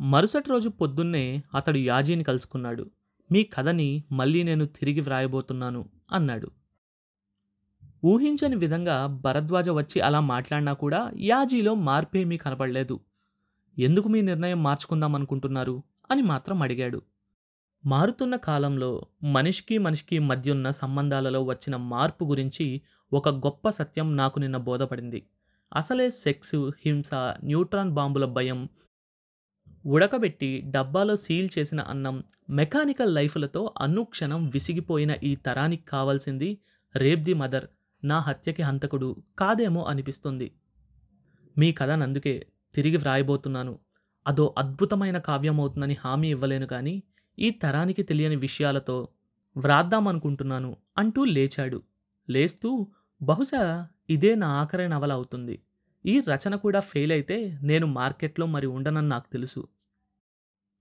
మరుసటి రోజు పొద్దున్నే అతడు యాజీని కలుసుకున్నాడు. మీ కథని మళ్ళీ నేను తిరిగి వ్రాయబోతున్నాను అన్నాడు. ఊహించని విధంగా భరద్వాజ వచ్చి అలా మాట్లాడినా కూడా యాజీలో మార్పేమీ కనపడలేదు. ఎందుకు మీ నిర్ణయం మార్చుకుందాం అనుకుంటున్నారు? అని మాత్రం అడిగాడు. మారుతున్న కాలంలో మనిషికి మనిషికి మధ్య ఉన్న సంబంధాలలో వచ్చిన మార్పు గురించి ఒక గొప్ప సత్యం నాకు నిన్న బోధపడింది. అసలే సెక్స్ హింస న్యూట్రాన్ బాంబుల భయం ఉడకబెట్టి డబ్బాలో సీల్ చేసిన అన్నం మెకానికల్ లైఫ్లతో అనుక్షణం విసిగిపోయిన ఈ తరానికి కావాల్సింది రేప్ ది మదర్. నా హత్యకి హంతకుడు. కాదేమో అనిపిస్తుంది. మీ కథ నందుకే తిరిగి వ్రాయబోతున్నాను. అదో అద్భుతమైన కావ్యం అవుతుందని హామీ ఇవ్వలేను కానీ ఈ తరానికి తెలియని విషయాలతో వ్రాద్దామనుకుంటున్నాను అంటూ లేచాడు. లేస్తూ బహుశా ఇదే నా ఆఖరి నవల అవుతుంది. ఈ రచన కూడా ఫెయిల్ అయితే నేను మార్కెట్లో మరి ఉండనని నాకు తెలుసు.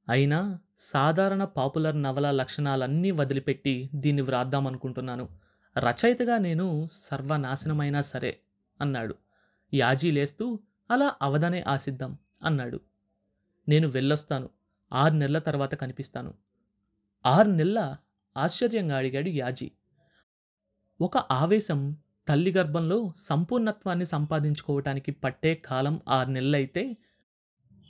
అయినా సాధారణ పాపులర్ నవల లక్షణాలన్నీ వదిలిపెట్టి దీన్ని వ్రాద్దామనుకుంటున్నాను రచయితగా నేను సర్వనాశనమైనా సరే అన్నాడు. యాజీ లేస్తూ అలా అవదనే ఆశిద్దాం అన్నాడు. నేను వెళ్ళొస్తాను. ఆరు నెలల తర్వాత కనిపిస్తాను. ఆరు నెలల ఆశ్చర్యంగా అడిగాడు యాజీ. ఒక ఆవేశం తల్లి గర్భంలో సంపూర్ణత్వాన్ని సంపాదించుకోవటానికి పట్టే కాలం ఆరు నెలలైతే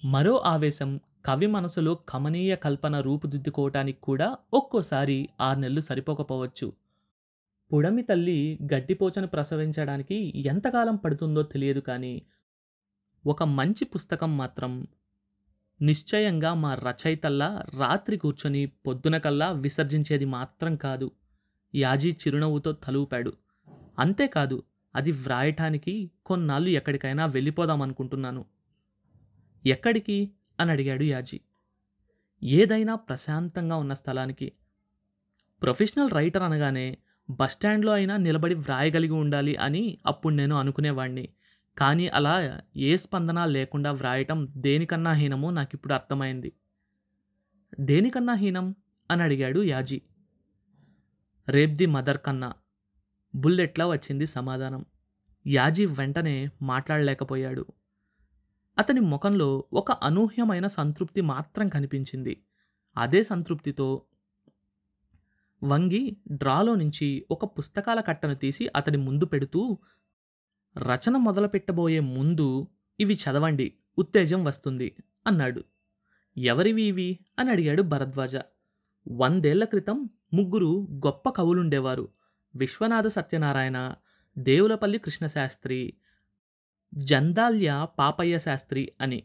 మరో ఆవేశం కవి మనసులో కమనీయ కల్పన రూపుదిద్దుకోవటానికి కూడా ఒక్కోసారి ఆరు నెలలు సరిపోకపోవచ్చు. పుడమి తల్లి గడ్డిపోచను ప్రసవించడానికి ఎంతకాలం పడుతుందో తెలియదు కానీ ఒక మంచి పుస్తకం మాత్రం నిశ్చయంగా మా రచయితల్లా రాత్రి కూర్చొని పొద్దునకల్లా విసర్జించేది మాత్రం కాదు. యాజీ చిరునవ్వుతో తలూపాడు. అంతేకాదు అది వ్రాయటానికి కొన్నాళ్ళు ఎక్కడికైనా వెళ్ళిపోదాం అనుకుంటున్నాను. ఎక్కడికి? అని అడిగాడు యాజీ. ఏదైనా ప్రశాంతంగా ఉన్న స్థలానికి. ప్రొఫెషనల్ రైటర్ అనగానే బస్టాండ్లో అయినా నిలబడి వ్రాయగలిగి ఉండాలి అని అప్పుడు నేను అనుకునేవాణ్ణి. కానీ అలా ఏ స్పందన లేకుండా వ్రాయటం దేనికన్నా హీనమో నాకు ఇప్పుడు అర్థమైంది. దేనికన్నా హీనం? అని అడిగాడు యాజీ. రేప్ ది మదర్ కన్నా. బుల్లెట్లా వచ్చింది సమాధానం. యాజీ వెంటనే మాట్లాడలేకపోయాడు. అతని ముఖంలో ఒక అనూహ్యమైన సంతృప్తి మాత్రం కనిపించింది. అదే సంతృప్తితో వంగి డ్రాలో నుంచి ఒక పుస్తకాల కట్టను తీసి అతడి ముందు పెడుతూ రచన మొదలుపెట్టబోయే ముందు ఇవి చదవండి ఉత్తేజం వస్తుంది అన్నాడు. ఎవరివి ఇవి? అని అడిగాడు భరద్వాజ. వందేళ్ళ క్రితం ముగ్గురు గొప్ప కవులుండేవారు. విశ్వనాథ సత్యనారాయణ దేవులపల్లి కృష్ణశాస్త్రి జందాల్య పాపయ్య శాస్త్రి అని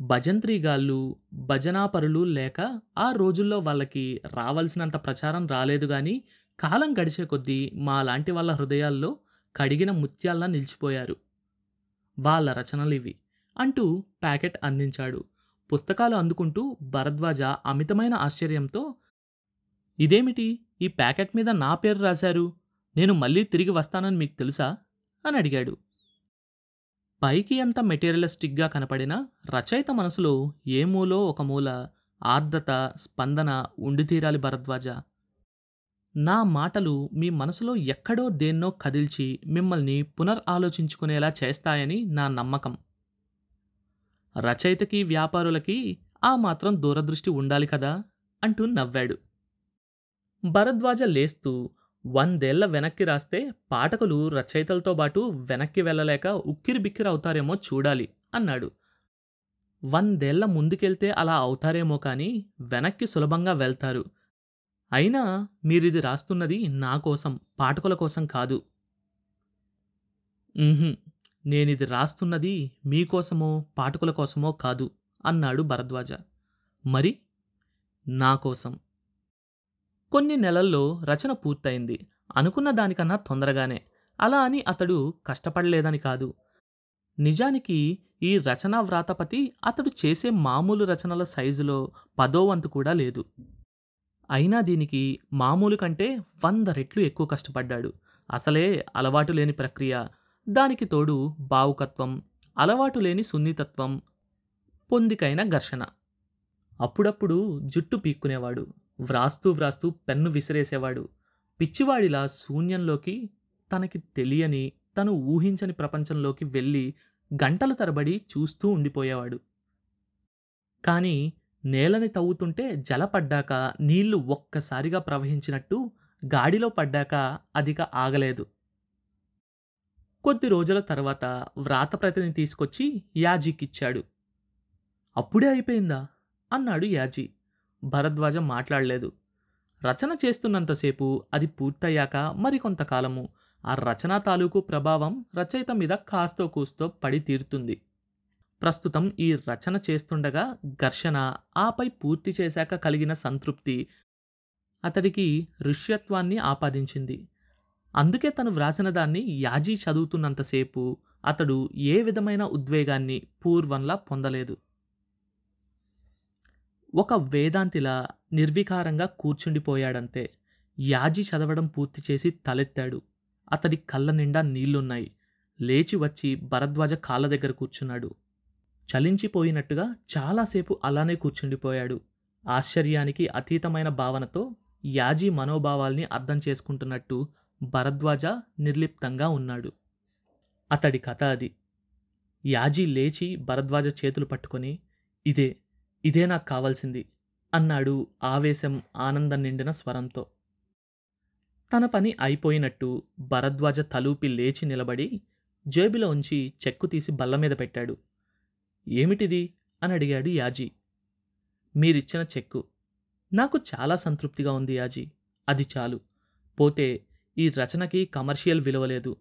భజంత్రీగాళ్ళు భజనాపరులు లేక ఆ రోజుల్లో వాళ్ళకి రావాల్సినంత ప్రచారం రాలేదు కానీ కాలం గడిచే కొద్దీ మా లాంటి వాళ్ళ హృదయాల్లో కడిగిన ముత్యాల్లా నిలిచిపోయారు. వాళ్ళ రచనలు ఇవి. అంటూ ప్యాకెట్ అందించాడు. పుస్తకాలు అందుకుంటూ భరద్వాజ అమితమైన ఆశ్చర్యంతో ఇదేమిటి? ఈ ప్యాకెట్ మీద నా పేరు రాశారు. నేను మళ్ళీ తిరిగి వస్తానని మీకు తెలుసా? అని అడిగాడు. పైకి అంత మెటీరియలిస్టిక్గా కనపడిన రచయిత మనసులో ఏ మూలో ఒక మూల ఆర్ద్రత స్పందన ఉండి తీరాలి భరద్వాజ. నా మాటలు మీ మనసులో ఎక్కడో దేన్నో కదిల్చి మిమ్మల్ని పునర్ ఆలోచించుకునేలా చేస్తాయని నా నమ్మకం. రచయితకి వ్యాపారులకి ఆ మాత్రం దూరదృష్టి ఉండాలి కదా? అంటూ నవ్వాడు. భరద్వాజ లేస్తూ వందేళ్ళ వెనక్కి రాస్తే పాఠకులు రచయితలతో పాటు వెనక్కి వెళ్ళలేక ఉక్కిరి బిక్కిరి అవుతారేమో చూడాలి అన్నాడు. వందేళ్ళ ముందుకెళ్తే అలా అవుతారేమో కానీ వెనక్కి సులభంగా వెళ్తారు. అయినా మీరిది రాస్తున్నది నా కోసం పాఠకుల కోసం కాదు. నేనిది రాస్తున్నది మీకోసమో పాఠకుల కోసమో కాదు అన్నాడు భరద్వాజ. మరి? నా కోసం. కొన్ని నెలల్లో రచన పూర్తయింది. అనుకున్న దానికన్నా తొందరగానే. అలా అని అతడు కష్టపడలేదని కాదు. నిజానికి ఈ రచనా వ్రాతపతి అతడు చేసే మామూలు రచనల సైజులో పదో వంతు కూడా లేదు. అయినా దీనికి మామూలు కంటే వంద రెట్లు ఎక్కువ కష్టపడ్డాడు. అసలే అలవాటు లేని ప్రక్రియ. దానికి తోడు భావుకత్వం అలవాటు లేని సున్నితత్వం పొందికైన ఘర్షణ. అప్పుడప్పుడు జుట్టు పీక్కునేవాడు. వ్రాస్తూ వ్రాస్తూ పెన్ను విసిరేసేవాడు. పిచ్చివాడిలా శూన్యంలోకి తనకి తెలియని తను ఊహించని ప్రపంచంలోకి వెళ్ళి గంటల తరబడి చూస్తూ ఉండిపోయేవాడు. కానీ నేలని తవ్వుతుంటే జల పడ్డాక నీళ్ళు ఒక్కసారిగా ప్రవహించినట్టు గాడిలో పడ్డాక అదిక ఆగలేదు. కొద్ది రోజుల తర్వాత వ్రాతప్రతిని తీసుకొచ్చి యాజీకిచ్చాడు. అప్పుడే అయిపోయిందా? అన్నాడు యాజీ. భరద్వాజ మాట్లాడలేదు. రచన చేస్తున్నంతసేపు అది పూర్తయ్యాక మరికొంతకాలము. ఆ రచన తాలూకు ప్రభావం రచయిత మీద కాస్తో కూస్తో పడి తీరుతుంది. ప్రస్తుతం ఈ రచన చేస్తుండగా ఘర్షణ ఆపై పూర్తి చేశాక కలిగిన సంతృప్తి అతడికి ఋష్యత్వాన్ని ఆపాదించింది. అందుకే తను వ్రాసిన దాన్ని యాజీ చదువుతున్నంతసేపు అతడు ఏ విధమైన ఉద్వేగాన్ని పూర్వంలా పొందలేదు. ఒక వేదాంతిలా నిర్వికారంగా కూర్చుండిపోయాడంతే. యాజీ చదవడం పూర్తి చేసి తలెత్తాడు. అతడి కళ్ళ నిండా నీళ్ళున్నాయి లేచి వచ్చి భరద్వాజ కాళ్ళ దగ్గర కూర్చున్నాడు. చలించిపోయినట్టుగా చాలాసేపు అలానే కూర్చుండిపోయాడు. ఆశ్చర్యానికి అతీతమైన భావనతో యాజీ మనోభావాల్ని అర్థం చేసుకుంటున్నట్టు భరద్వాజ నిర్లిప్తంగా ఉన్నాడు. అతడి కథ అది. యాజీ లేచి భరద్వాజ చేతులు పట్టుకొని ఇదే ఇదే నాకు కావాల్సింది అన్నాడు ఆవేశం ఆనందం నిండిన స్వరంతో. తన పని అయిపోయినట్టు భరద్వాజ తలూపి లేచి నిలబడి జేబులో ఉంచి చెక్కు తీసి బల్ల మీద పెట్టాడు. ఏమిటిది? అని అడిగాడు యాజీ. మీరిచ్చిన చెక్కు. నాకు చాలా సంతృప్తిగా ఉంది యాజీ. అది చాలు. పోతే ఈ రచనకి కమర్షియల్ విలువ లేదు.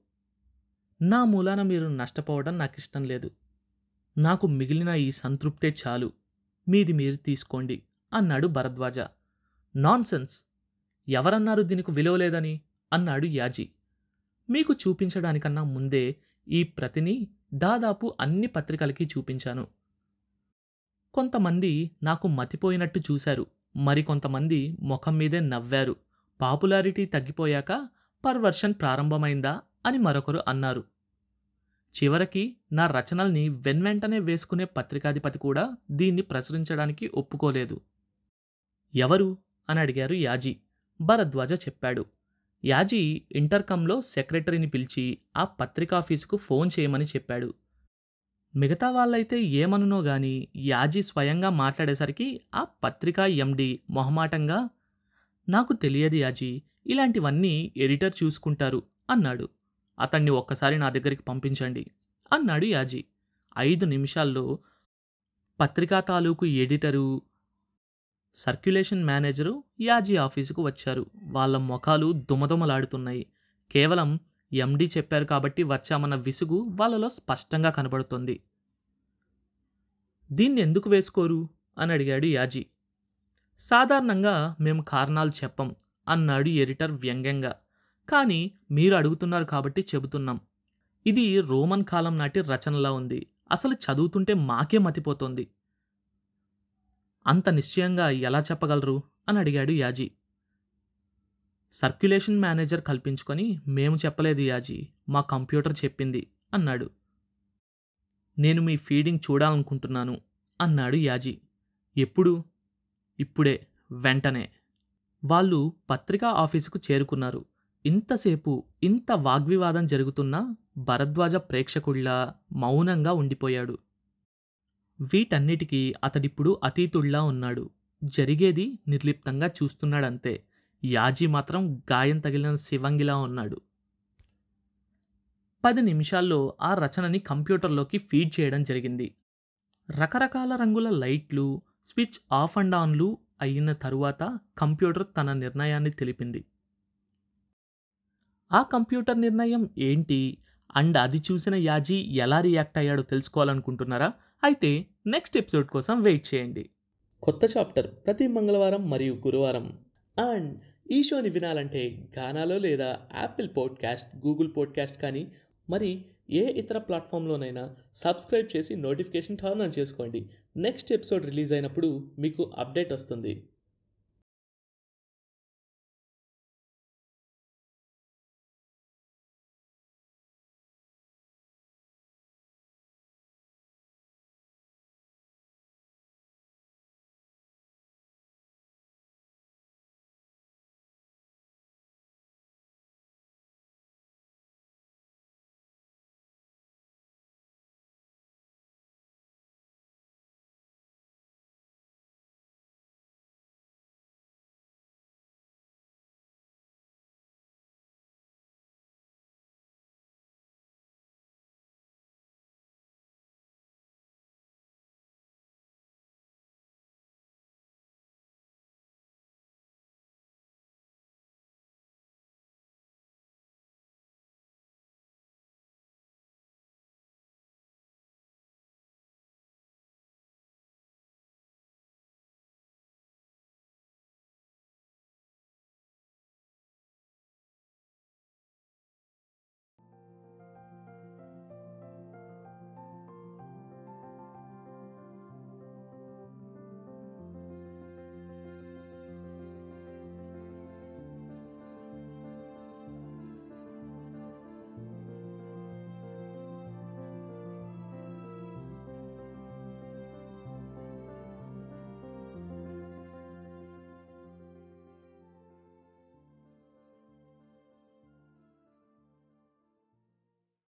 నా మూలాన మీరు నష్టపోవడం నాకు ఇష్టం లేదు. నాకు మిగిలిన ఈ సంతృప్తే చాలు. మీది మీరు తీసుకోండి అన్నాడు భరద్వాజ. నాన్సెన్స్! ఎవరన్నారు దీనికి విలువ లేదని? అన్నాడు యాజీ. మీకు చూపించడానికన్నా ముందే ఈ ప్రతిని దాదాపు అన్ని పత్రికలకి చూపించాను. కొంతమంది నాకు మతిపోయినట్టు చూశారు. మరికొంతమంది ముఖం మీదే నవ్వారు. పాపులారిటీ తగ్గిపోయాక పర్వర్షన్ ప్రారంభమైందా అని మరొకరు అన్నారు. చివరికి నా రచనల్ని వెన్వెంటనే వేసుకునే పత్రికాధిపతి కూడా దీన్ని ప్రచురించడానికి ఒప్పుకోలేదు. ఎవరు? అని అడిగారు యాజీ. భరద్వాజ చెప్పాడు. యాజీ ఇంటర్కమ్లో సెక్రటరీని పిలిచి ఆ పత్రికాఫీసుకు ఫోన్ చేయమని చెప్పాడు. మిగతా వాళ్ళైతే ఏమనునో గాని యాజీ స్వయంగా మాట్లాడేసరికి ఆ పత్రికా ఎండి మొహమాటంగా నాకు తెలియదు యాజీ ఇలాంటివన్నీ ఎడిటర్ చూసుకుంటారు అన్నాడు. అతన్ని ఒక్కసారి నా దగ్గరికి పంపించండి అన్నాడు యాజీ. ఐదు నిమిషాల్లో పత్రికా తాలూకు ఎడిటరు సర్క్యులేషన్ మేనేజరు యాజీ ఆఫీసుకు వచ్చారు. వాళ్ళ ముఖాలు దుమదుమలాడుతున్నాయి. కేవలం ఎండీ చెప్పారు కాబట్టి వచ్చామన్న విసుగు వాళ్ళలో స్పష్టంగా కనబడుతోంది. దీన్ని ఎందుకు వేసుకోరు? అని అడిగాడు యాజీ. సాధారణంగా మేము కారణాలు చెప్పం అన్నాడు ఎడిటర్ వ్యంగ్యంగా. కానీ మీరు అడుగుతున్నారు కాబట్టి చెబుతున్నాం. ఇది రోమన్ కాలం నాటి రచనలా ఉంది. అసలు చదువుతుంటే మాకే మతిపోతోంది. అంత నిశ్చయంగా ఎలా చెప్పగలరు? అని అడిగాడు యాజీ. సర్క్యులేషన్ మేనేజర్ కల్పించుకొని మేము చెప్పలేదు యాజీ మా కంప్యూటర్ చెప్పింది అన్నాడు. నేను మీ ఫీడింగ్ చూడాలనుకుంటున్నాను అన్నాడు యాజీ. ఎప్పుడు? ఇప్పుడే వెంటనే. వాళ్ళు పత్రికా ఆఫీసుకు చేరుకున్నారు. ఇంతసేపు ఇంత వాగ్వివాదం జరుగుతున్నా భరద్వాజ ప్రేక్షకుల్లా మౌనంగా ఉండిపోయాడు. వీటన్నిటికీ అతడిప్పుడు అతీతుళ్ళా ఉన్నాడు. జరిగేది నిర్లిప్తంగా చూస్తున్నాడంతే. యాజీ మాత్రం గాయం తగిలిన శివంగిలా ఉన్నాడు. పది నిమిషాల్లో ఆ రచనని కంప్యూటర్లోకి ఫీడ్ చేయడం జరిగింది. రకరకాల రంగుల లైట్లు స్విచ్ ఆఫ్ అండ్ ఆన్లు అయిన తరువాత కంప్యూటర్ తన నిర్ణయాన్ని తెలిపింది. ఆ కంప్యూటర్ నిర్ణయం ఏంటి? అండ్ అది చూసిన యాజీ ఎలా రియాక్ట్ అయ్యాడో తెలుసుకోవాలనుకుంటున్నారా? అయితే నెక్స్ట్ ఎపిసోడ్ కోసం వెయిట్ చేయండి. కొత్త చాప్టర్ ప్రతి మంగళవారం మరియు గురువారం. అండ్ ఈ షోని వినాలంటే గానాలో లేదా యాపిల్ పాడ్కాస్ట్ గూగుల్ పాడ్కాస్ట్ కానీ మరి ఏ ఇతర ప్లాట్ఫామ్లోనైనా సబ్స్క్రైబ్ చేసి నోటిఫికేషన్ టర్న్ ఆన్ చేసుకోండి. నెక్స్ట్ ఎపిసోడ్ రిలీజ్ అయినప్పుడు మీకు అప్డేట్ వస్తుంది.